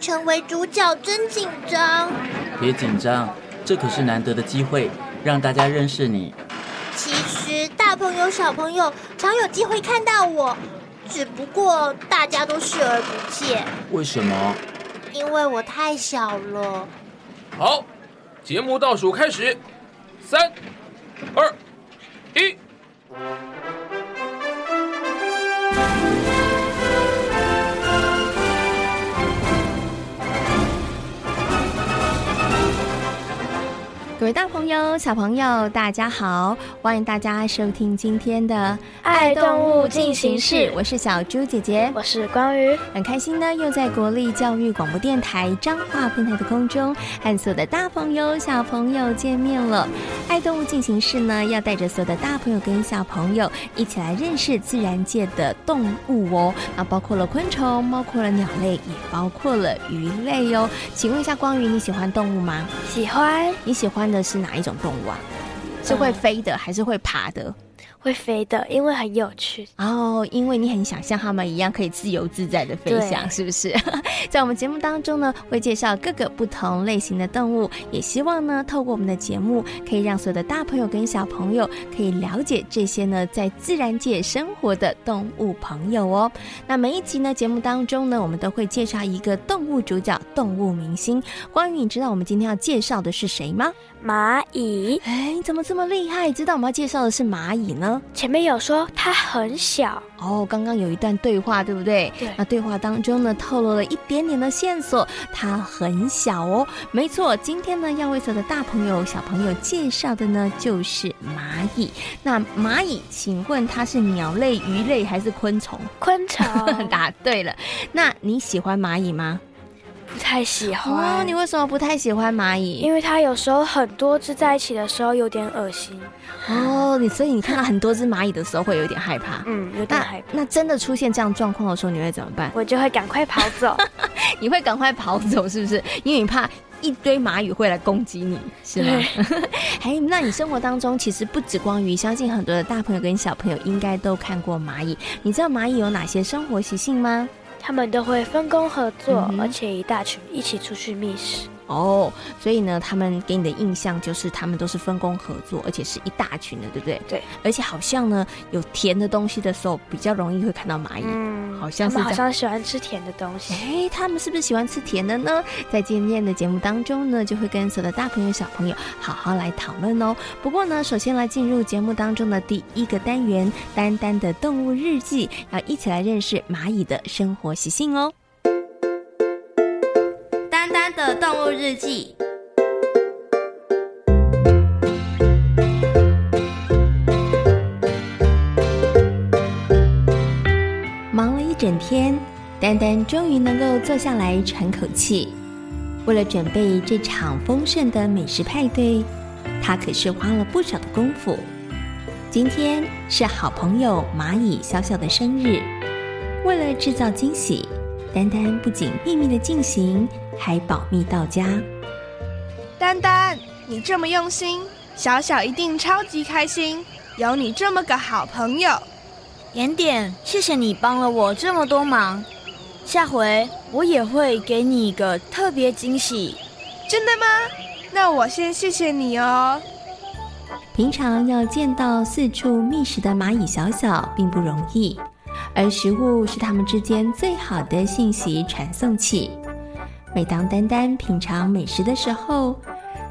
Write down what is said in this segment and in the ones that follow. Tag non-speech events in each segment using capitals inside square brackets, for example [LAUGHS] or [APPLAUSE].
成为主角真紧张，别紧张，这可是难得的机会，让大家认识你。其实大朋友小朋友常有机会看到我，只不过大家都视而不见。为什么？因为我太小了。好，节目倒数开始，三、二、一。各位大朋友、小朋友，大家好！欢迎大家收听今天的《爱动物进行式》，我是小猪姐姐，我是光宇，很开心呢，又在国立教育广播电台彰化分台的空中和所有的大朋友、小朋友见面了。《爱动物进行式》呢，要带着所有的大朋友跟小朋友一起来认识自然界的动物哦，那包括了昆虫，包括了鸟类，也包括了鱼类哟。请问一下，光宇，你喜欢动物吗？喜欢。你喜欢的是哪一种动物啊？是会飞的还是会爬的？会飞的，因为很有趣哦。因为你很想像他们一样，可以自由自在的飞翔，是不是？[LAUGHS] 在我们节目当中呢，会介绍各个不同类型的动物，也希望呢，透过我们的节目，可以让所有的大朋友跟小朋友可以了解这些呢，在自然界生活的动物朋友哦。那每一集呢，节目当中呢，我们都会介绍一个动物主角、动物明星。关于你知道我们今天要介绍的是谁吗？蚂蚁。哎，你怎么这么厉害？知道我们要介绍的是蚂蚁呢？前面有说它很小哦，刚刚有一段对话，对不对？对。那对话当中呢，透露了一点点的线索，它很小哦。没错，今天呢，要为所有的大朋友、小朋友介绍的呢，就是蚂蚁。那蚂蚁，请问它是鸟类、鱼类还是昆虫？昆虫。[LAUGHS] 答对了。那你喜欢蚂蚁吗？不太喜欢。哦，你为什么不太喜欢蚂蚁？因为它有时候很多只在一起的时候有点恶心。哦，你所以你看到很多只蚂蚁的时候会有点害怕。嗯，有点害怕。那，那真的出现这样状况的时候，你会怎么办？我就会赶快跑走。[LAUGHS] 你会赶快跑走，是不是？因为你怕一堆蚂蚁会来攻击你，是吗？[LAUGHS] 哎，那你生活当中其实不止光于，相信很多的大朋友跟小朋友应该都看过蚂蚁。你知道蚂蚁有哪些生活习性吗？他们都会分工合作，嗯、而且一大群一起出去觅食。哦，所以呢，他们给你的印象就是他们都是分工合作，而且是一大群的，对不对？对。而且好像呢，有甜的东西的时候，比较容易会看到蚂蚁。嗯，好像是。他们好像喜欢吃甜的东西。哎，他们是不是喜欢吃甜的呢？在今天的节目当中呢，就会跟所有的大朋友、小朋友好好来讨论哦。不过呢，首先来进入节目当中的第一个单元——丹丹的动物日记，要一起来认识蚂蚁的生活习性哦。日记。忙了一整天，丹丹终于能够坐下来喘口气。为了准备这场丰盛的美食派对，她可是花了不少的功夫。今天是好朋友蚂蚁小小的生日，为了制造惊喜，丹丹不仅秘密的进行。还保密到家。丹丹，你这么用心，小小一定超级开心，有你这么个好朋友。点点，谢谢你帮了我这么多忙，下回我也会给你一个特别惊喜。真的吗？那我先谢谢你哦。平常要见到四处觅食的蚂蚁小小并不容易，而食物是它们之间最好的信息传送器。每当丹丹品尝美食的时候，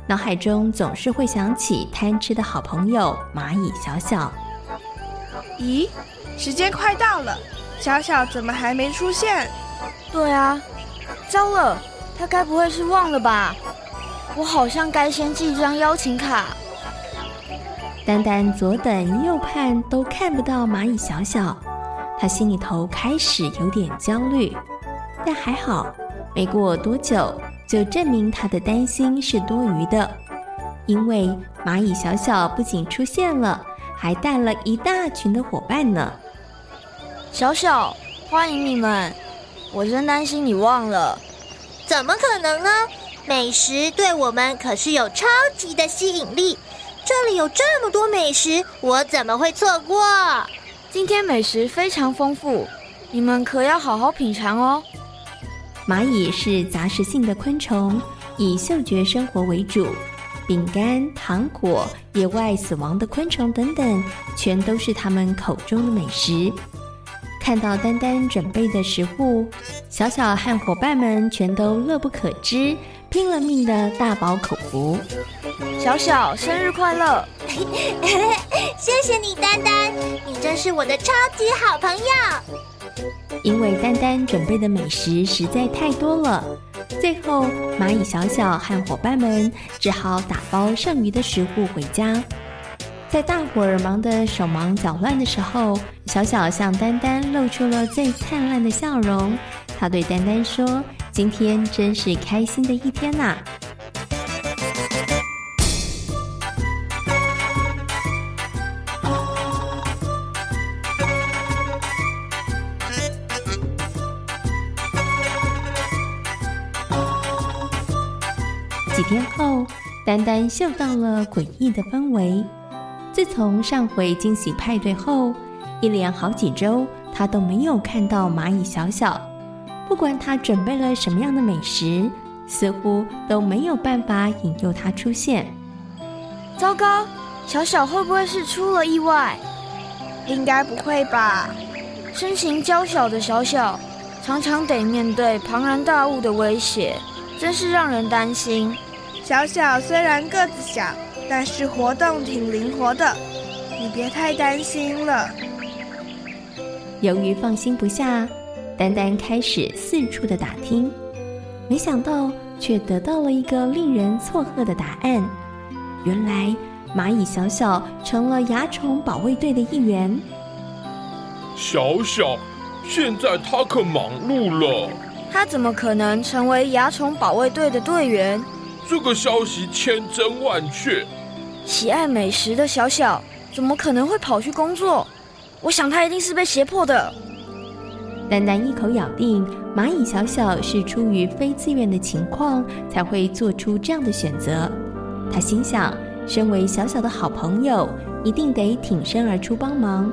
脑海中总是会想起贪吃的好朋友蚂蚁小小。咦，时间快到了，小小怎么还没出现？对啊，糟了，他该不会是忘了吧？我好像该先寄一张邀请卡。丹丹左等右盼都看不到蚂蚁小小，他心里头开始有点焦虑。但还好，没过多久就证明他的担心是多余的，因为蚂蚁小小不仅出现了，还带了一大群的伙伴呢。小小，欢迎你们！我真担心你忘了。怎么可能呢？美食对我们可是有超级的吸引力。这里有这么多美食，我怎么会错过？今天美食非常丰富，你们可要好好品尝哦。蚂蚁是杂食性的昆虫，以嗅觉生活为主。饼干、糖果、野外死亡的昆虫等等，全都是它们口中的美食。看到丹丹准备的食物，小小和伙伴们全都乐不可支，拼了命的大饱口福。小小生日快乐！[LAUGHS] 谢谢你，丹丹，你真是我的超级好朋友。因为丹丹准备的美食实在太多了，最后蚂蚁小小和伙伴们只好打包剩余的食物回家。在大伙儿忙得手忙脚乱的时候，小小向丹丹露出了最灿烂的笑容。他对丹丹说：“今天真是开心的一天呐！”丹丹嗅到了诡异的氛围。自从上回惊喜派对后，一连好几周，他都没有看到蚂蚁小小。不管他准备了什么样的美食，似乎都没有办法引诱他出现。糟糕，小小会不会是出了意外？应该不会吧？身形娇小的小小，常常得面对庞然大物的威胁，真是让人担心。小小虽然个子小。但是活动挺灵活的，你别太担心了。由于放心不下，丹丹开始四处的打听，没想到却得到了一个令人错愕的答案。原来蚂蚁小小成了蚜虫保卫队的一员。小小，现在他可忙碌了。他怎么可能成为蚜虫保卫队的队员？这个消息千真万确。喜爱美食的小小怎么可能会跑去工作？我想他一定是被胁迫的。丹丹一口咬定蚂蚁小小是出于非自愿的情况才会做出这样的选择。他心想，身为小小的好朋友，一定得挺身而出帮忙。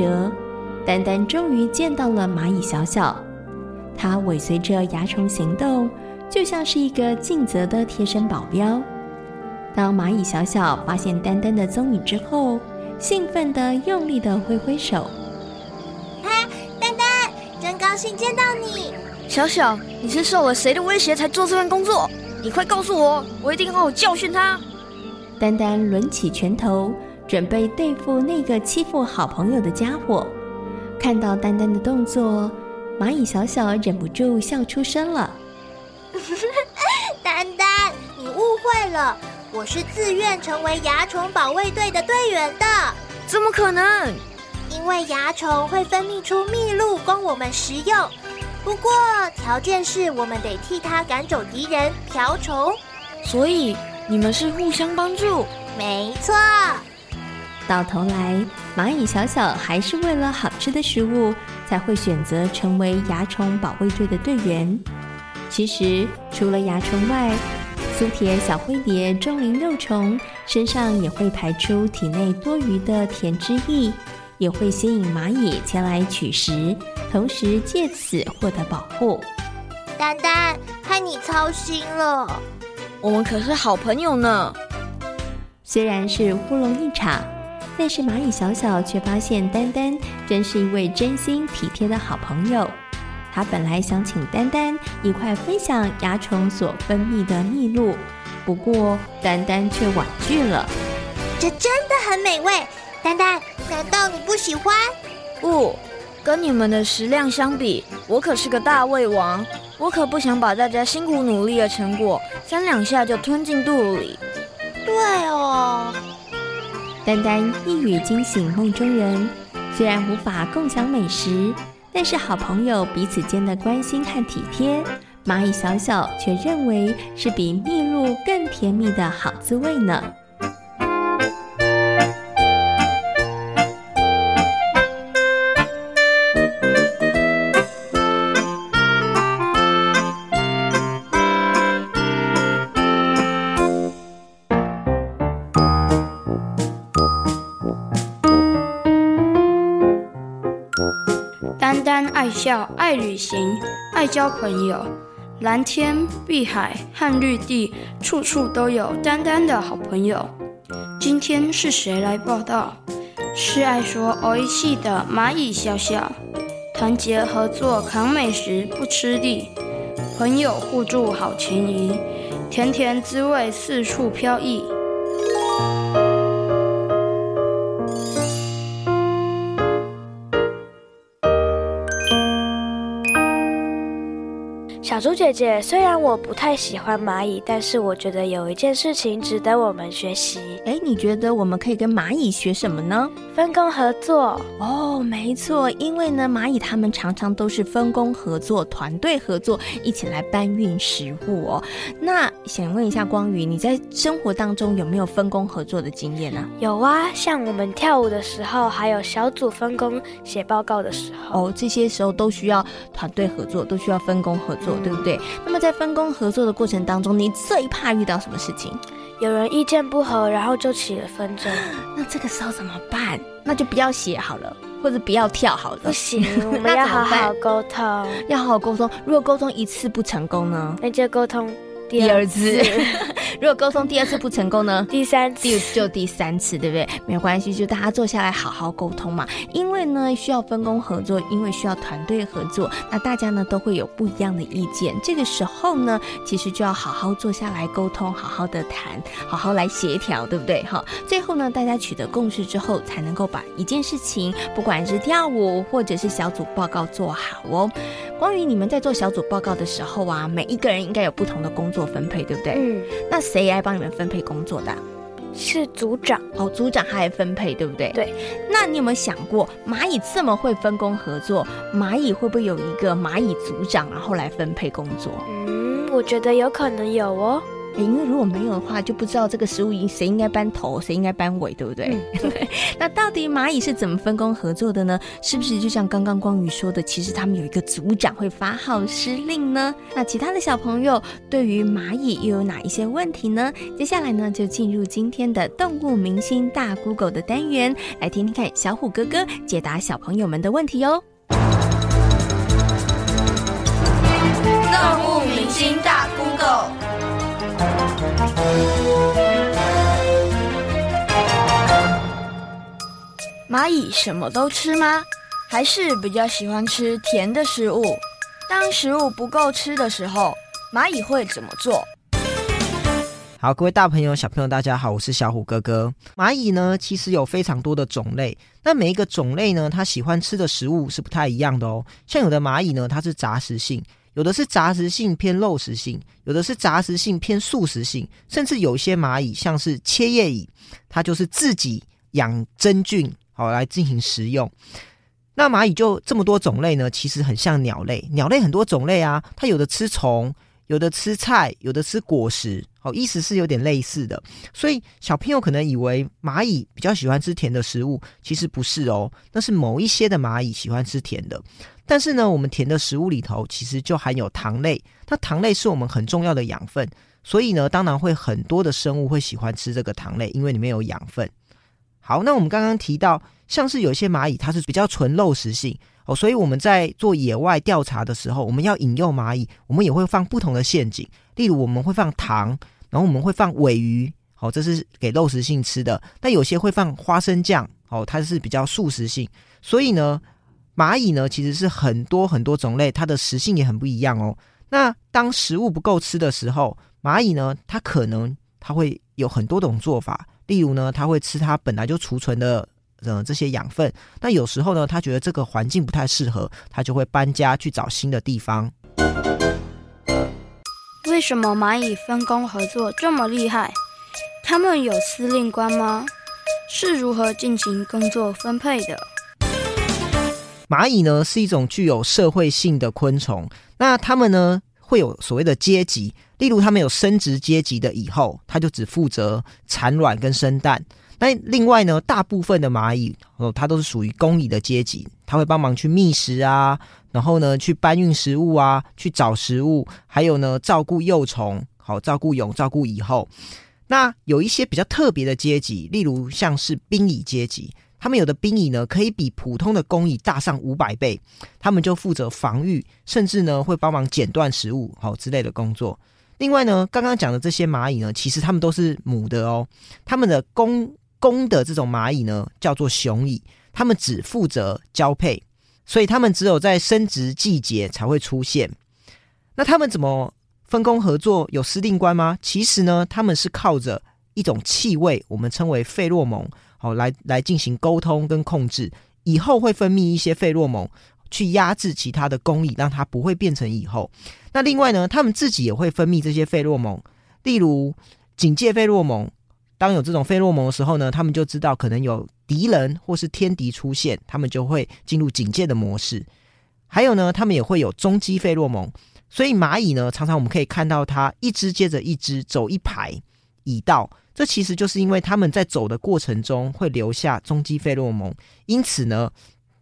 折，丹丹终于见到了蚂蚁小小。它尾随着蚜虫行动，就像是一个尽责的贴身保镖。当蚂蚁小小发现丹丹的踪影之后，兴奋地用力地挥挥手：“嗨，丹丹，真高兴见到你！小小，你是受了谁的威胁才做这份工作？你快告诉我，我一定好好教训他！”丹丹抡起拳头。准备对付那个欺负好朋友的家伙。看到丹丹的动作，蚂蚁小小忍不住笑出声了。[LAUGHS] 丹丹，你误会了，我是自愿成为蚜虫保卫队的队员的。怎么可能？因为蚜虫会分泌出蜜露供我们食用，不过条件是我们得替它赶走敌人瓢虫。所以你们是互相帮助？没错。到头来，蚂蚁小小还是为了好吃的食物，才会选择成为蚜虫保卫队的队员。其实，除了蚜虫外，苏铁小灰蝶、钟灵幼虫身上也会排出体内多余的甜汁液，也会吸引蚂蚁前来取食，同时借此获得保护。丹丹，害你操心了，我们可是好朋友呢。虽然是乌龙一场。但是蚂蚁小小却发现丹丹真是一位真心体贴的好朋友。他本来想请丹丹一块分享蚜虫所分泌的蜜露，不过丹丹却婉拒了。这真的很美味，丹丹，难道你不喜欢？不，跟你们的食量相比，我可是个大胃王，我可不想把大家辛苦努力的成果三两下就吞进肚里。对哦，单单一语惊醒梦中人，虽然无法共享美食。但是好朋友彼此间的关心和体贴，蚂蚁小小却认为是比蜜露更甜蜜的好滋味呢。爱笑，爱旅行，爱交朋友。蓝天、碧海和绿地，处处都有丹丹的好朋友。今天是谁来报到？是爱说“おいしい”的蚂蚁小小。团结合作扛美食不吃力，朋友互助好情谊，甜甜滋味四处飘逸。 猪姐姐，虽然我不太喜欢蚂蚁，但是我觉得有一件事情值得我们学习。哎，你觉得我们可以跟蚂蚁学什么呢？分工合作。哦，没错，因为呢，蚂蚁他们常常都是分工合作、团队合作，一起来搬运食物哦。那想问一下光宇，你在生活当中有没有分工合作的经验呢？有啊，像我们跳舞的时候，还有小组分工写报告的时候。哦，这些时候都需要团队合作，都需要分工合作，对不对？那么在分工合作的过程当中，你最怕遇到什么事情？有人意见不合，然后就起了纷争。[GASPS] 那这个时候怎么办？那就不要写好了，或者不要跳好了。不行，[LAUGHS] 我们要好好沟通，要好好沟通。如果沟通一次不成功呢？那就沟通。第二次，[LAUGHS] 如果沟通第二次不成功呢？第三次，就第三次，对不对？没有关系，就大家坐下来好好沟通嘛。因为呢，需要分工合作，因为需要团队合作，那大家呢都会有不一样的意见。这个时候呢，其实就要好好坐下来沟通，好好的谈，好好来协调，对不对？哈，最后呢，大家取得共识之后，才能够把一件事情，不管是跳舞或者是小组报告做好哦。关于你们在做小组报告的时候啊，每一个人应该有不同的工作做分配对不对？嗯，那谁来帮你们分配工作的？是组长哦，组长他来分配对不对？对。那你有没有想过，蚂蚁这么会分工合作，蚂蚁会不会有一个蚂蚁组长，然后来分配工作？嗯，我觉得有可能有哦。因为如果没有的话，就不知道这个食物应谁应该搬头，谁应该搬尾，对不 [LAUGHS] 对？那到底蚂蚁是怎么分工合作的呢？是不是就像刚刚光宇说的，其实他们有一个组长会发号施令呢？那其他的小朋友对于蚂蚁又有哪一些问题呢？接下来呢，就进入今天的动物明星大 Google 的单元，来听听看小虎哥哥解答小朋友们的问题哟。动物明星大蚂蚁什么都吃吗？还是比较喜欢吃甜的食物？当食物不够吃的时候，蚂蚁会怎么做？好，各位大朋友、小朋友，大家好，我是小虎哥哥。蚂蚁呢，其实有非常多的种类，那每一个种类呢，它喜欢吃的食物是不太一样的哦。像有的蚂蚁呢，它是杂食性。有的是杂食性偏肉食性，有的是杂食性偏素食性，甚至有些蚂蚁像是切叶蚁，它就是自己养真菌，好来进行食用。那蚂蚁就这么多种类呢，其实很像鸟类，鸟类很多种类啊，它有的吃虫，有的吃菜，有的吃果实，哦，意思是有点类似的。所以小朋友可能以为蚂蚁比较喜欢吃甜的食物，其实不是哦，那是某一些的蚂蚁喜欢吃甜的。但是呢，我们甜的食物里头其实就含有糖类，那糖类是我们很重要的养分，所以呢，当然会很多的生物会喜欢吃这个糖类，因为里面有养分。好，那我们刚刚提到，像是有些蚂蚁它是比较纯肉食性哦，所以我们在做野外调查的时候，我们要引诱蚂蚁，我们也会放不同的陷阱，例如我们会放糖，然后我们会放尾鱼，好，这是给肉食性吃的。但有些会放花生酱，哦，它是比较素食性。所以呢，蚂蚁呢其实是很多很多种类，它的食性也很不一样哦。那当食物不够吃的时候，蚂蚁呢，它可能它会有很多种做法。例如呢，它会吃它本来就储存的呃这些养分。那有时候呢，他觉得这个环境不太适合，他就会搬家去找新的地方。为什么蚂蚁分工合作这么厉害？他们有司令官吗？是如何进行工作分配的？蚂蚁呢是一种具有社会性的昆虫，那它们呢会有所谓的阶级，例如他们有生殖阶级的蚁后，它就只负责产卵跟生蛋。那另外呢，大部分的蚂蚁哦，它都是属于工蚁的阶级，它会帮忙去觅食啊，然后呢去搬运食物啊，去找食物，还有呢照顾幼虫，好照顾蛹，照顾蚁后。那有一些比较特别的阶级，例如像是兵蚁阶级。他们有的兵蚁呢，可以比普通的工蚁大上五百倍。他们就负责防御，甚至呢会帮忙剪断食物，好之类的工作。另外呢，刚刚讲的这些蚂蚁呢，其实它们都是母的哦。它们的公公的这种蚂蚁呢，叫做雄蚁，它们只负责交配，所以它们只有在生殖季节才会出现。那它们怎么分工合作？有司令官吗？其实呢，他们是靠着一种气味，我们称为费洛蒙。好，来来进行沟通跟控制，以后会分泌一些费洛蒙去压制其他的工蚁，让它不会变成蚁后。那另外呢，他们自己也会分泌这些费洛蒙，例如警戒费洛蒙。当有这种费洛蒙的时候呢，他们就知道可能有敌人或是天敌出现，他们就会进入警戒的模式。还有呢，他们也会有踪迹费洛蒙。所以蚂蚁呢，常常我们可以看到它一只接着一只走一排蚁道。这其实就是因为他们在走的过程中会留下踪迹费洛蒙，因此呢，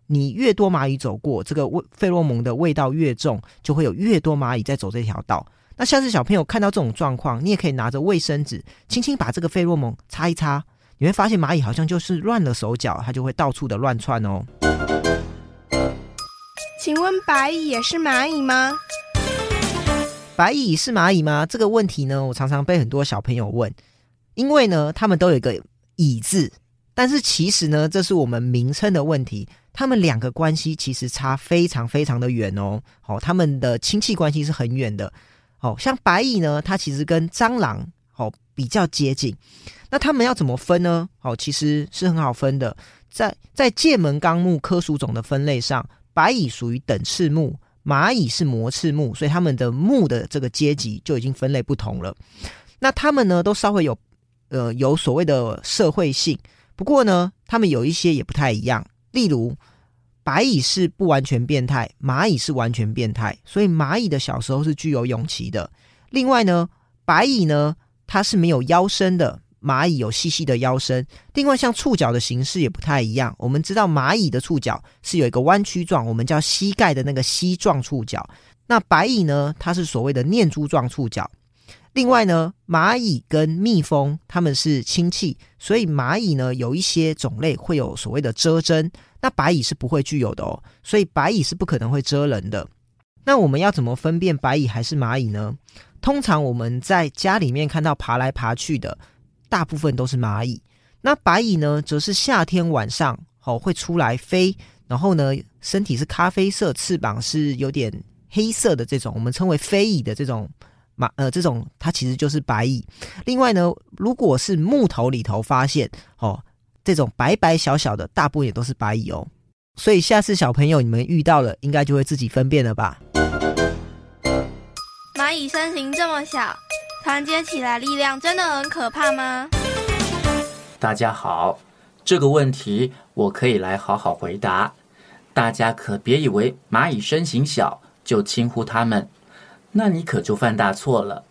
你越多蚂蚁走过，这个味费洛蒙的味道越重，就会有越多蚂蚁在走这条道。那下次小朋友看到这种状况，你也可以拿着卫生纸，轻轻把这个费洛蒙擦一擦，你会发现蚂蚁好像就是乱了手脚，它就会到处的乱窜哦。请问白蚁也是蚂蚁吗？白蚁是蚂蚁吗？这个问题呢，我常常被很多小朋友问。因为呢，他们都有一个“蚁”字，但是其实呢，这是我们名称的问题。他们两个关系其实差非常非常的远哦。好，他们的亲戚关系是很远的。好，像白蚁呢，它其实跟蟑螂好比较接近。那他们要怎么分呢？好，其实是很好分的。在在界门纲目科属种的分类上，白蚁属于等翅目，蚂蚁是膜翅目，所以他们的目的这个阶级就已经分类不同了。那他们呢，都稍微有。呃，有所谓的社会性，不过呢，他们有一些也不太一样。例如，白蚁是不完全变态，蚂蚁是完全变态，所以蚂蚁的小时候是具有勇气的。另外呢，白蚁呢，它是没有腰身的，蚂蚁有细细的腰身。另外，像触角的形式也不太一样。我们知道蚂蚁的触角是有一个弯曲状，我们叫膝盖的那个膝状触角。那白蚁呢，它是所谓的念珠状触角。另外呢，蚂蚁跟蜜蜂它们是亲戚，所以蚂蚁呢有一些种类会有所谓的遮针，那白蚁是不会具有的哦，所以白蚁是不可能会蛰人的。那我们要怎么分辨白蚁还是蚂蚁呢？通常我们在家里面看到爬来爬去的，大部分都是蚂蚁。那白蚁呢，则是夏天晚上哦会出来飞，然后呢身体是咖啡色，翅膀是有点黑色的这种，我们称为飞蚁的这种。马呃，这种它其实就是白蚁。另外呢，如果是木头里头发现哦，这种白白小小的，大部分也都是白蚁哦。所以下次小朋友你们遇到了，应该就会自己分辨了吧？蚂蚁身形这么小，团结起来力量真的很可怕吗？大家好，这个问题我可以来好好回答。大家可别以为蚂蚁身形小就轻忽它们。那你可就犯大错了。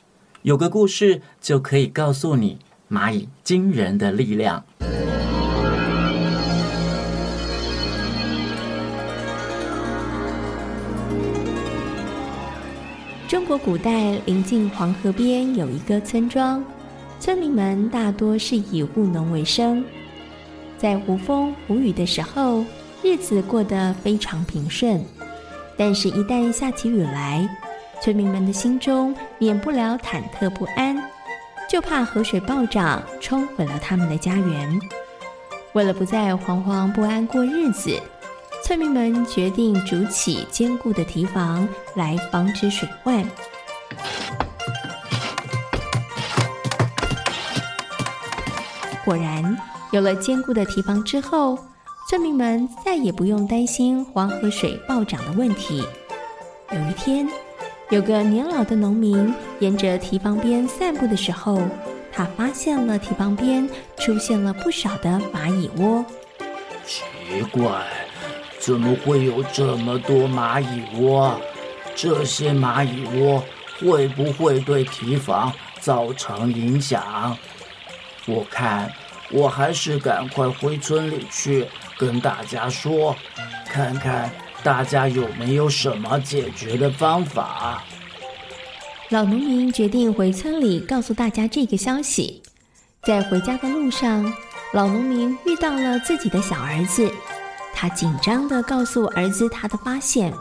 有个故事就可以告诉你蚂蚁惊人的力量。中国古代临近黄河边有一个村庄，村民们大多是以务农为生。在无风无雨的时候，日子过得非常平顺。但是，一旦下起雨来，村民们的心中免不了忐忑不安，就怕河水暴涨冲毁了他们的家园。为了不再惶惶不安过日子，村民们决定筑起坚固的堤防来防止水患。果然，有了坚固的堤防之后，村民们再也不用担心黄河水暴涨的问题。有一天，有个年老的农民沿着堤防边散步的时候，他发现了堤防边出现了不少的蚂蚁窝。奇怪，怎么会有这么多蚂蚁窝？这些蚂蚁窝会不会对堤防造成影响？我看我还是赶快回村里去跟大家说，看看大家有没有什么解决的方法。老农民决定回村里告诉大家这个消息。在回家的路上，老农民遇到了自己的小儿子，他紧张地告诉儿子他的发现。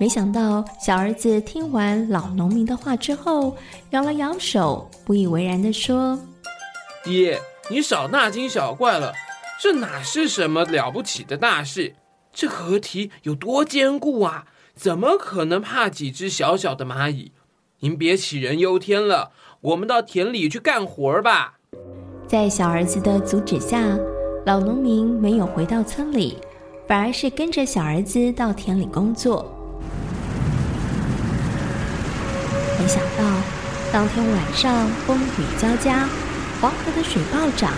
没想到小儿子听完老农民的话之后，摇了摇手，不以为然地说：“爹，你少大惊小怪了，这哪是什么了不起的大事？这河堤有多坚固啊？怎么可能怕几只小小的蚂蚁？”您别杞人忧天了，我们到田里去干活吧。在小儿子的阻止下，老农民没有回到村里，反而是跟着小儿子到田里工作。没想到，当天晚上风雨交加，黄河的水暴涨。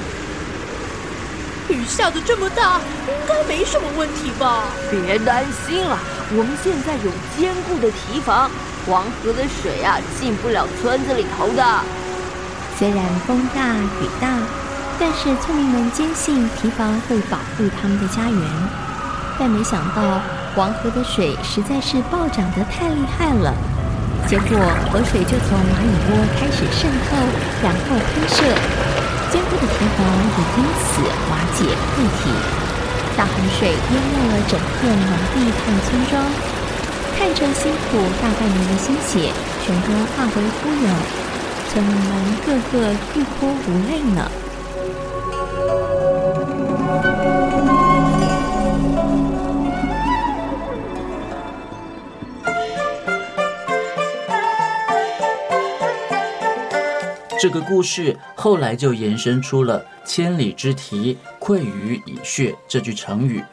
雨下得这么大，应该没什么问题吧？别担心了，我们现在有坚固的堤防。黄河的水啊，进不了村子里头的。虽然风大雨大，但是村民们坚信堤防会保护他们的家园。但没想到黄河的水实在是暴涨得太厉害了，结果河水就从蚂蚁窝开始渗透，然后喷射，坚固的堤防也因此瓦解溃堤，大洪水淹没了整片农地和村庄。看着辛苦大半年的心血，全都化为乌有，村民们个个欲哭无泪呢。这个故事后来就延伸出了“千里之堤，溃于蚁穴”这句成语，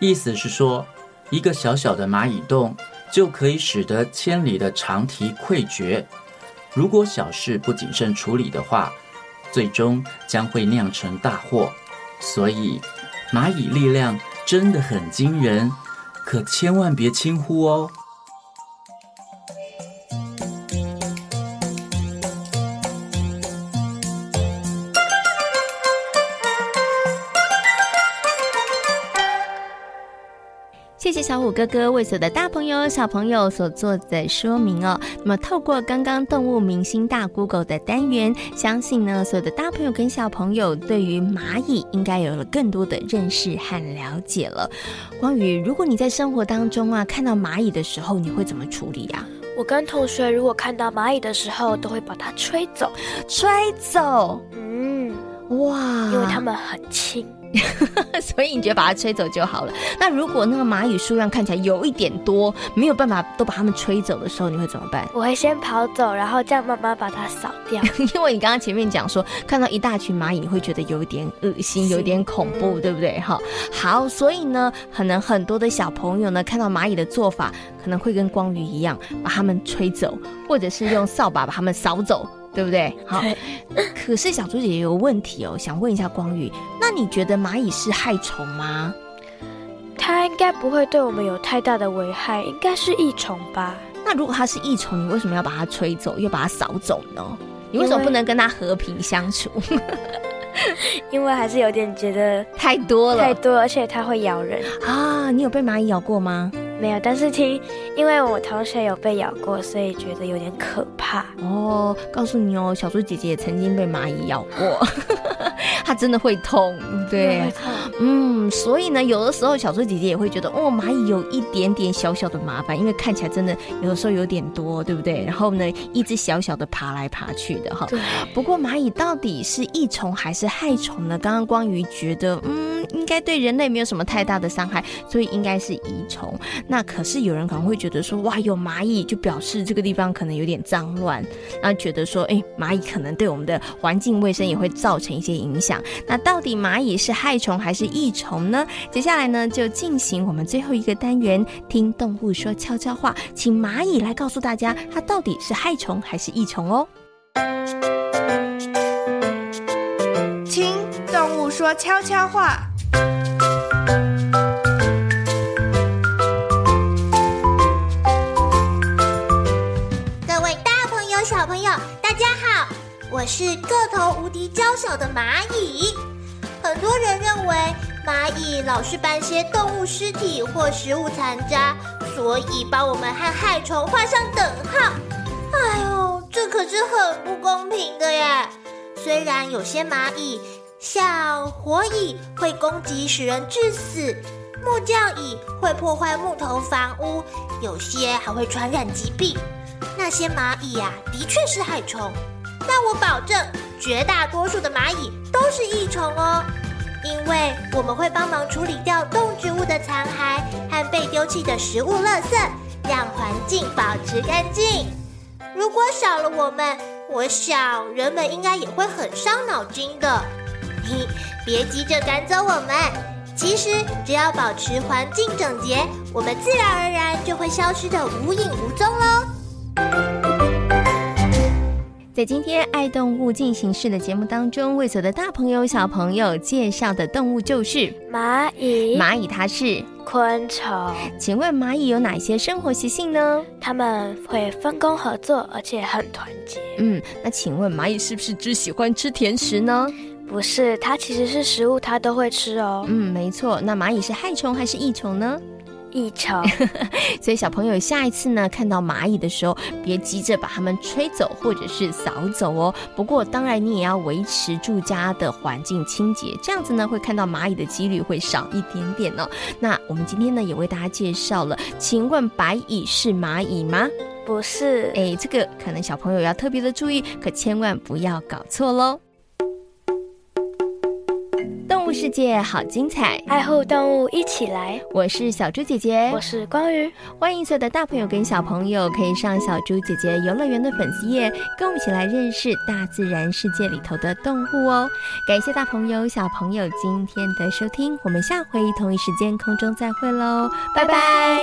意思是说，一个小小的蚂蚁洞就可以使得千里的长堤溃决。如果小事不谨慎处理的话，最终将会酿成大祸。所以，蚂蚁力量真的很惊人，可千万别轻忽哦。小虎哥哥为所有的大朋友、小朋友所做的说明哦。那么，透过刚刚动物明星大 Google 的单元，相信呢，所有的大朋友跟小朋友对于蚂蚁应该有了更多的认识和了解了。关于，如果你在生活当中啊看到蚂蚁的时候，你会怎么处理呀？我跟同学如果看到蚂蚁的时候，都会把它吹走。吹走？嗯，哇，因为它们很轻。[LAUGHS] 所以你觉得把它吹走就好了？那如果那个蚂蚁数量看起来有一点多，没有办法都把它们吹走的时候，你会怎么办？我会先跑走，然后这样慢慢把它扫掉。[LAUGHS] 因为你刚刚前面讲说，看到一大群蚂蚁，你会觉得有点恶心，有点恐怖，对不对？哈，好，所以呢，可能很多的小朋友呢，看到蚂蚁的做法，可能会跟光宇一样，把它们吹走，或者是用扫把把它们扫走。对不对？好，[COUGHS] 可是小猪姐姐有问题哦，想问一下光宇，那你觉得蚂蚁是害虫吗？它应该不会对我们有太大的危害，应该是益虫吧？那如果它是益虫，你为什么要把它吹走，又把它扫走呢？你为什么不能跟它和平相处？[LAUGHS] 因为还是有点觉得太多了，太多，而且它会咬人啊！你有被蚂蚁咬过吗？没有，但是听，因为我同学有被咬过，所以觉得有点可怕哦。告诉你哦，小猪姐姐也曾经被蚂蚁咬过，[LAUGHS] 它真的会痛，对，嗯，所以呢，有的时候小猪姐姐也会觉得，哦，蚂蚁有一点点小小的麻烦，因为看起来真的有的时候有点多，对不对？然后呢，一只小小的爬来爬去的哈。对。不过蚂蚁到底是益虫还是害虫呢？刚刚光于觉得，嗯，应该对人类没有什么太大的伤害，所以应该是益虫。那可是有人可能会觉得说，哇，有蚂蚁就表示这个地方可能有点脏乱，那觉得说，哎，蚂蚁可能对我们的环境卫生也会造成一些影响。那到底蚂蚁是害虫还是益虫呢？接下来呢，就进行我们最后一个单元，听动物说悄悄话，请蚂蚁来告诉大家，它到底是害虫还是益虫哦。听动物说悄悄话。各位大朋友、小朋友，大家好，我是个头无敌娇小的蚂蚁。很多人认为蚂蚁老是搬些动物尸体或食物残渣，所以把我们和害虫画上等号。哎呦，这可是很不公平的耶！虽然有些蚂蚁，像火蚁会攻击使人致死，木匠蚁会破坏木头房屋，有些还会传染疾病。那些蚂蚁呀、啊，的确是害虫，但我保证，绝大多数的蚂蚁都是益虫哦。因为我们会帮忙处理掉动植物的残骸和被丢弃的食物垃圾，让环境保持干净。如果少了我们，我想人们应该也会很伤脑筋的。嘿，别急着赶走我们，其实只要保持环境整洁，我们自然而然就会消失得无影无踪喽。在今天爱动物进行式的节目当中，为所有的大朋友小朋友介绍的动物就是蚂蚁。蚂蚁它是昆虫。请问蚂蚁有哪些生活习性呢？它们会分工合作，而且很团结。嗯，那请问蚂蚁是不是只喜欢吃甜食呢？不是，它其实是食物，它都会吃哦。嗯，没错。那蚂蚁是害虫还是益虫呢？益虫，[LAUGHS] 所以小朋友下一次呢，看到蚂蚁的时候，别急着把它们吹走或者是扫走哦。不过当然你也要维持住家的环境清洁，这样子呢，会看到蚂蚁的几率会少一点点哦。那我们今天呢，也为大家介绍了，请问白蚁是蚂蚁吗？不是，哎，这个可能小朋友要特别的注意，可千万不要搞错喽。世界好精彩，爱护动物一起来。我是小猪姐姐，我是光瑜。欢迎所有的大朋友跟小朋友可以上小猪姐姐游乐园的粉丝页，跟我们一起来认识大自然世界里头的动物哦。感谢大朋友小朋友今天的收听，我们下回同一时间空中再会喽，拜拜。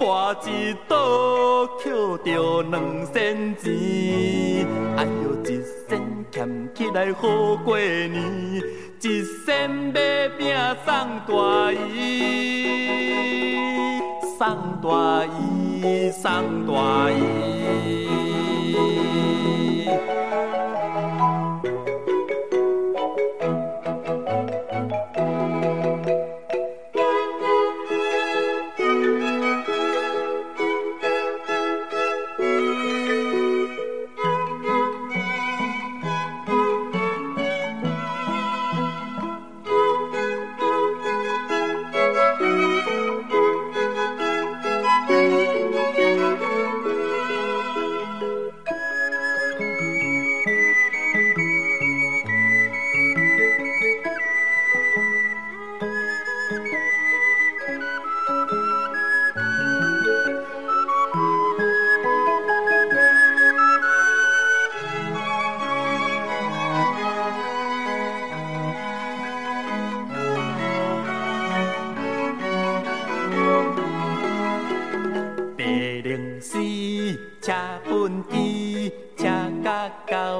跋一倒捡着两仙钱。哎呦，一仙俭起来好过年，一仙买饼送大姨，送大姨，送大姨。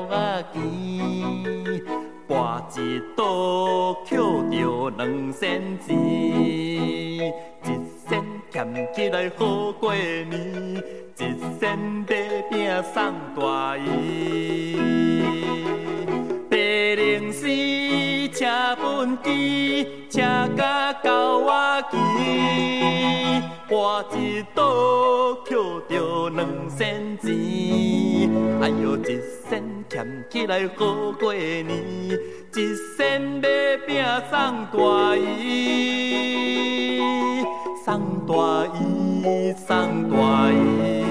仔牵，跋一倒捡着两仙钱，一仙俭起来好过年，一仙买饼送大姨，八零四车畚箕，车甲狗仔牵。跋一倒，捡着两仙钱。哎呦，一仙俭起来好过年，一身买饼送大姨，送大姨，送大姨。